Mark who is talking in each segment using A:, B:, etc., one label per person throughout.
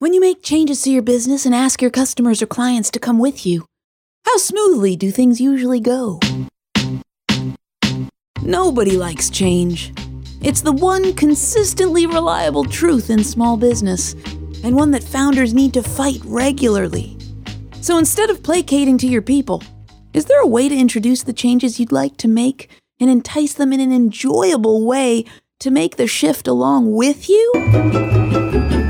A: When you make changes to your business and ask your customers or clients to come with you, how smoothly do things usually go? Nobody likes change. It's the one consistently reliable truth in small business, and one that founders need to fight regularly. So instead of placating to your people, is there a way to introduce the changes you'd like to make and entice them in an enjoyable way to make the shift along with you?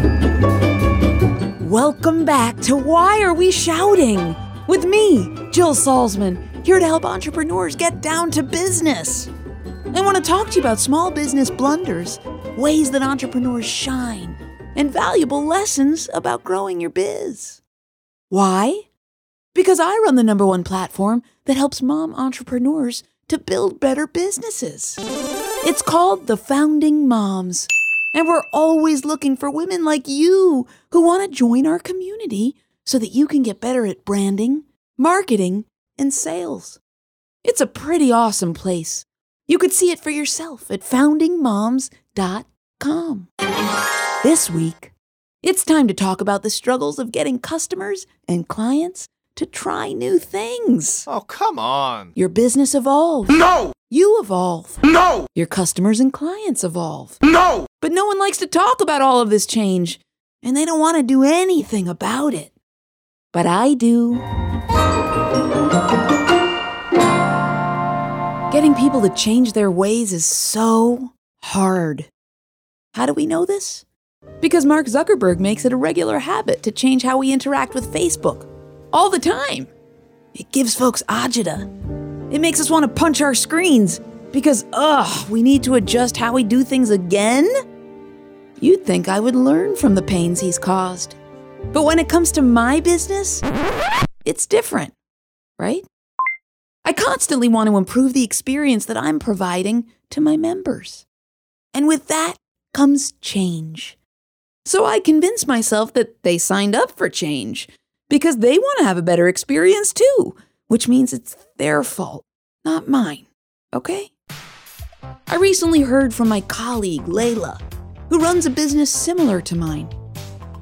A: Welcome back to Why Are We Shouting? With me, Jill Salzman, here to help entrepreneurs get down to business. I want to talk to you about small business blunders, ways that entrepreneurs shine, and valuable lessons about growing your biz. Why? Because I run the number one platform that helps mom entrepreneurs to build better businesses. It's called The Founding Moms. And we're always looking for women like you who want to join our community so that you can get better at branding, marketing, and sales. It's a pretty awesome place. You could see it for yourself at foundingmoms.com. This week, it's time to talk about the struggles of getting customers and clients to try new things.
B: Oh, come on.
A: Your business evolves.
B: No!
A: You evolve.
B: No!
A: Your customers and clients evolve.
B: No!
A: But no one likes to talk about all of this change, and they don't want to do anything about it. But I do. Getting people to change their ways is so hard. How do we know this? Because Mark Zuckerberg makes it a regular habit to change how we interact with Facebook. All the time. It gives folks agita. It makes us want to punch our screens because, ugh, we need to adjust how we do things again? You'd think I would learn from the pains he's caused. But when it comes to my business, it's different, right? I constantly want to improve the experience that I'm providing to my members. And with that comes change. So I convince myself that they signed up for change because they want to have a better experience too, which means it's their fault, not mine. Okay? I recently heard from my colleague, Layla, who runs a business similar to mine.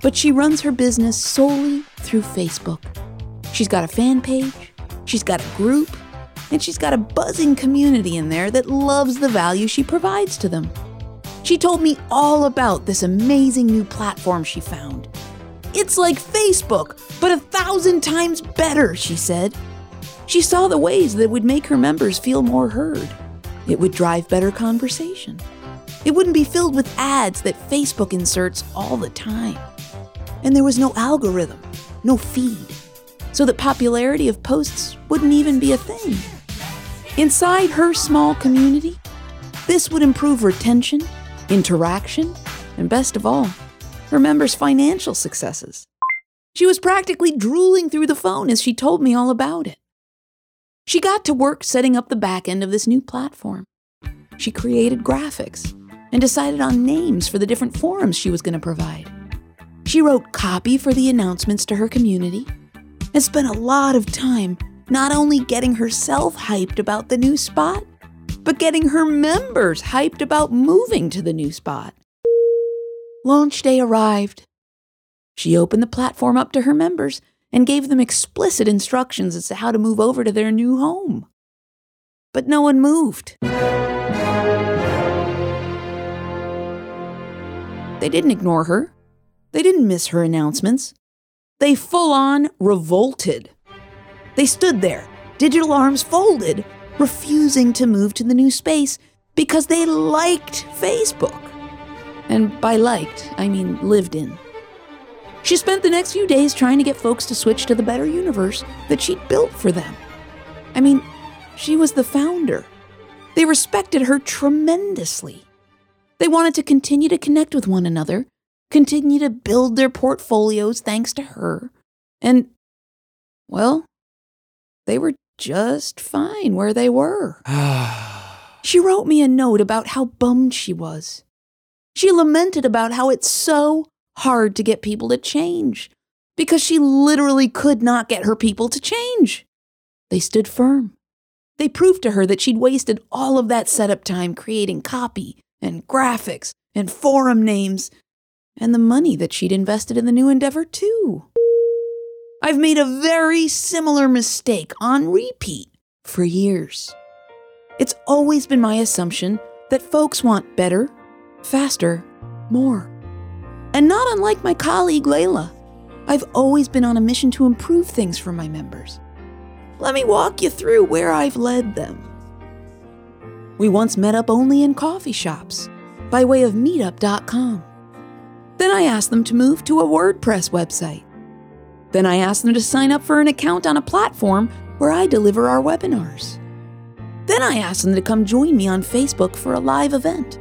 A: But she runs her business solely through Facebook. She's got a fan page, she's got a group, and she's got a buzzing community in there that loves the value she provides to them. She told me all about this amazing new platform she found. It's like Facebook, but a thousand times better, she said. She saw the ways that would make her members feel more heard. It would drive better conversation. It wouldn't be filled with ads that Facebook inserts all the time. And there was no algorithm, no feed, so that popularity of posts wouldn't even be a thing. Inside her small community, this would improve retention, interaction, and best of all, her members' financial successes. She was practically drooling through the phone as she told me all about it. She got to work setting up the back end of this new platform. She created graphics and decided on names for the different forums she was going to provide. She wrote copy for the announcements to her community and spent a lot of time not only getting herself hyped about the new spot, but getting her members hyped about moving to the new spot. Launch day arrived. She opened the platform up to her members and gave them explicit instructions as to how to move over to their new home. But no one moved. They didn't ignore her. They didn't miss her announcements. They full on revolted. They stood there, digital arms folded, refusing to move to the new space because they liked Facebook. And by liked, I mean lived in. She spent the next few days trying to get folks to switch to the better universe that she'd built for them. I mean, she was the founder. They respected her tremendously. They wanted to continue to connect with one another, continue to build their portfolios thanks to her. And, well, they were just fine where they were. she wrote me a note about how bummed she was. She lamented about how it's so hard to get people to change because she literally could not get her people to change. They stood firm. They proved to her that she'd wasted all of that setup time creating copy and graphics and forum names and the money that she'd invested in the new endeavor, too. I've made a very similar mistake on repeat for years. It's always been my assumption that folks want better, faster, more. And not unlike my colleague Layla, I've always been on a mission to improve things for my members. Let me walk you through where I've led them. We once met up only in coffee shops by way of meetup.com. Then I asked them to move to a WordPress website. Then I asked them to sign up for an account on a platform where I deliver our webinars. Then I asked them to come join me on Facebook for a live event.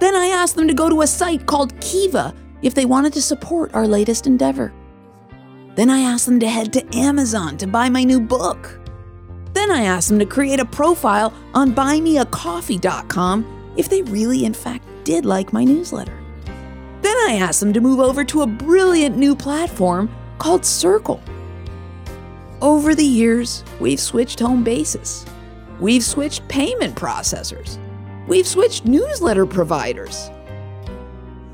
A: Then I asked them to go to a site called Kiva if they wanted to support our latest endeavor. Then I asked them to head to Amazon to buy my new book. Then I asked them to create a profile on buymeacoffee.com if they really, in fact, did like my newsletter. Then I asked them to move over to a brilliant new platform called Circle. Over the years, we've switched home bases. We've switched payment processors. We've switched newsletter providers.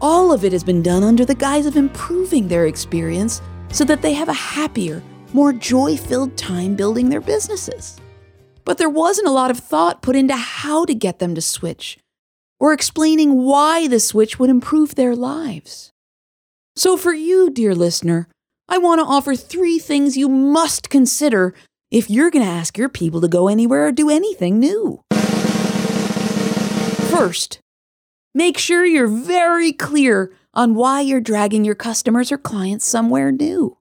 A: All of it has been done under the guise of improving their experience so that they have a happier, more joy filled time building their businesses. But there wasn't a lot of thought put into how to get them to switch or explaining why the switch would improve their lives. So, for you, dear listener, I want to offer three things you must consider if you're going to ask your people to go anywhere or do anything new. First, make sure you're very clear on why you're dragging your customers or clients somewhere new.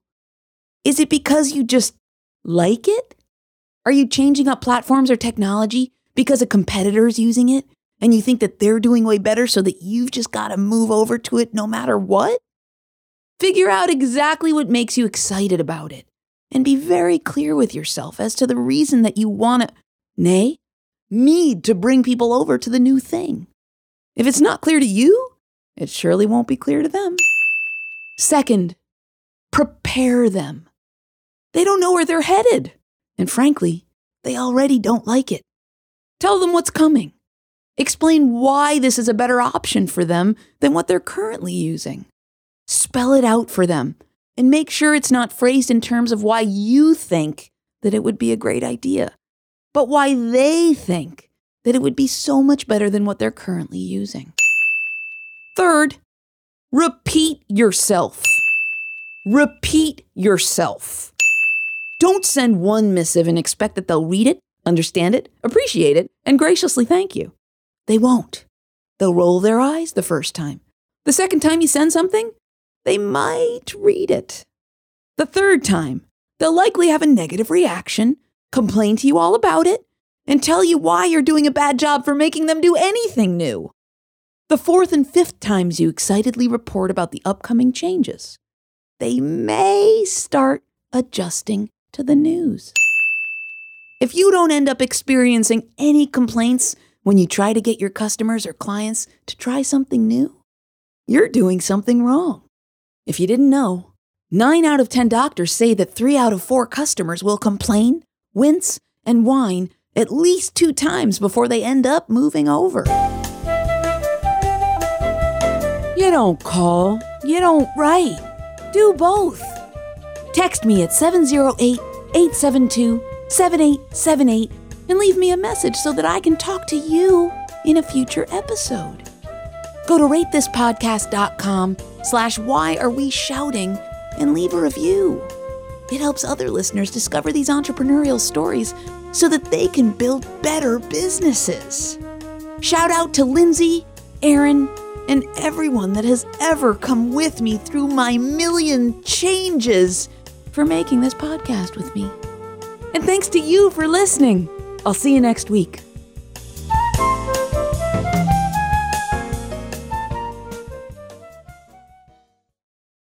A: Is it because you just like it? Are you changing up platforms or technology because a competitor is using it and you think that they're doing way better so that you've just got to move over to it no matter what? Figure out exactly what makes you excited about it and be very clear with yourself as to the reason that you want to, nay, need to bring people over to the new thing. If it's not clear to you, it surely won't be clear to them. Second, prepare them. They don't know where they're headed, and frankly, they already don't like it. Tell them what's coming. Explain why this is a better option for them than what they're currently using. Spell it out for them and make sure it's not phrased in terms of why you think that it would be a great idea, but why they think that it would be so much better than what they're currently using. Third, repeat yourself. Repeat yourself. Don't send one missive and expect that they'll read it, understand it, appreciate it, and graciously thank you. They won't. They'll roll their eyes the first time. The second time you send something, they might read it. The third time, they'll likely have a negative reaction, complain to you all about it, and tell you why you're doing a bad job for making them do anything new. The fourth and fifth times you excitedly report about the upcoming changes, they may start adjusting to the news. If you don't end up experiencing any complaints when you try to get your customers or clients to try something new, you're doing something wrong. If you didn't know, 9 out of 10 doctors say that 3 out of 4 customers will complain, wince, and whine at least two times before they end up moving over. You don't call, you don't write. Do both. Text me at 708 872 7878 and leave me a message so that I can talk to you in a future episode. Go to ratethispodcast.com slash why are we shouting and leave a review. It helps other listeners discover these entrepreneurial stories so that they can build better businesses. Shout out to Lindsay, Aaron, and everyone that has ever come with me through my million changes for making this podcast with me. And thanks to you for listening. I'll see you next week.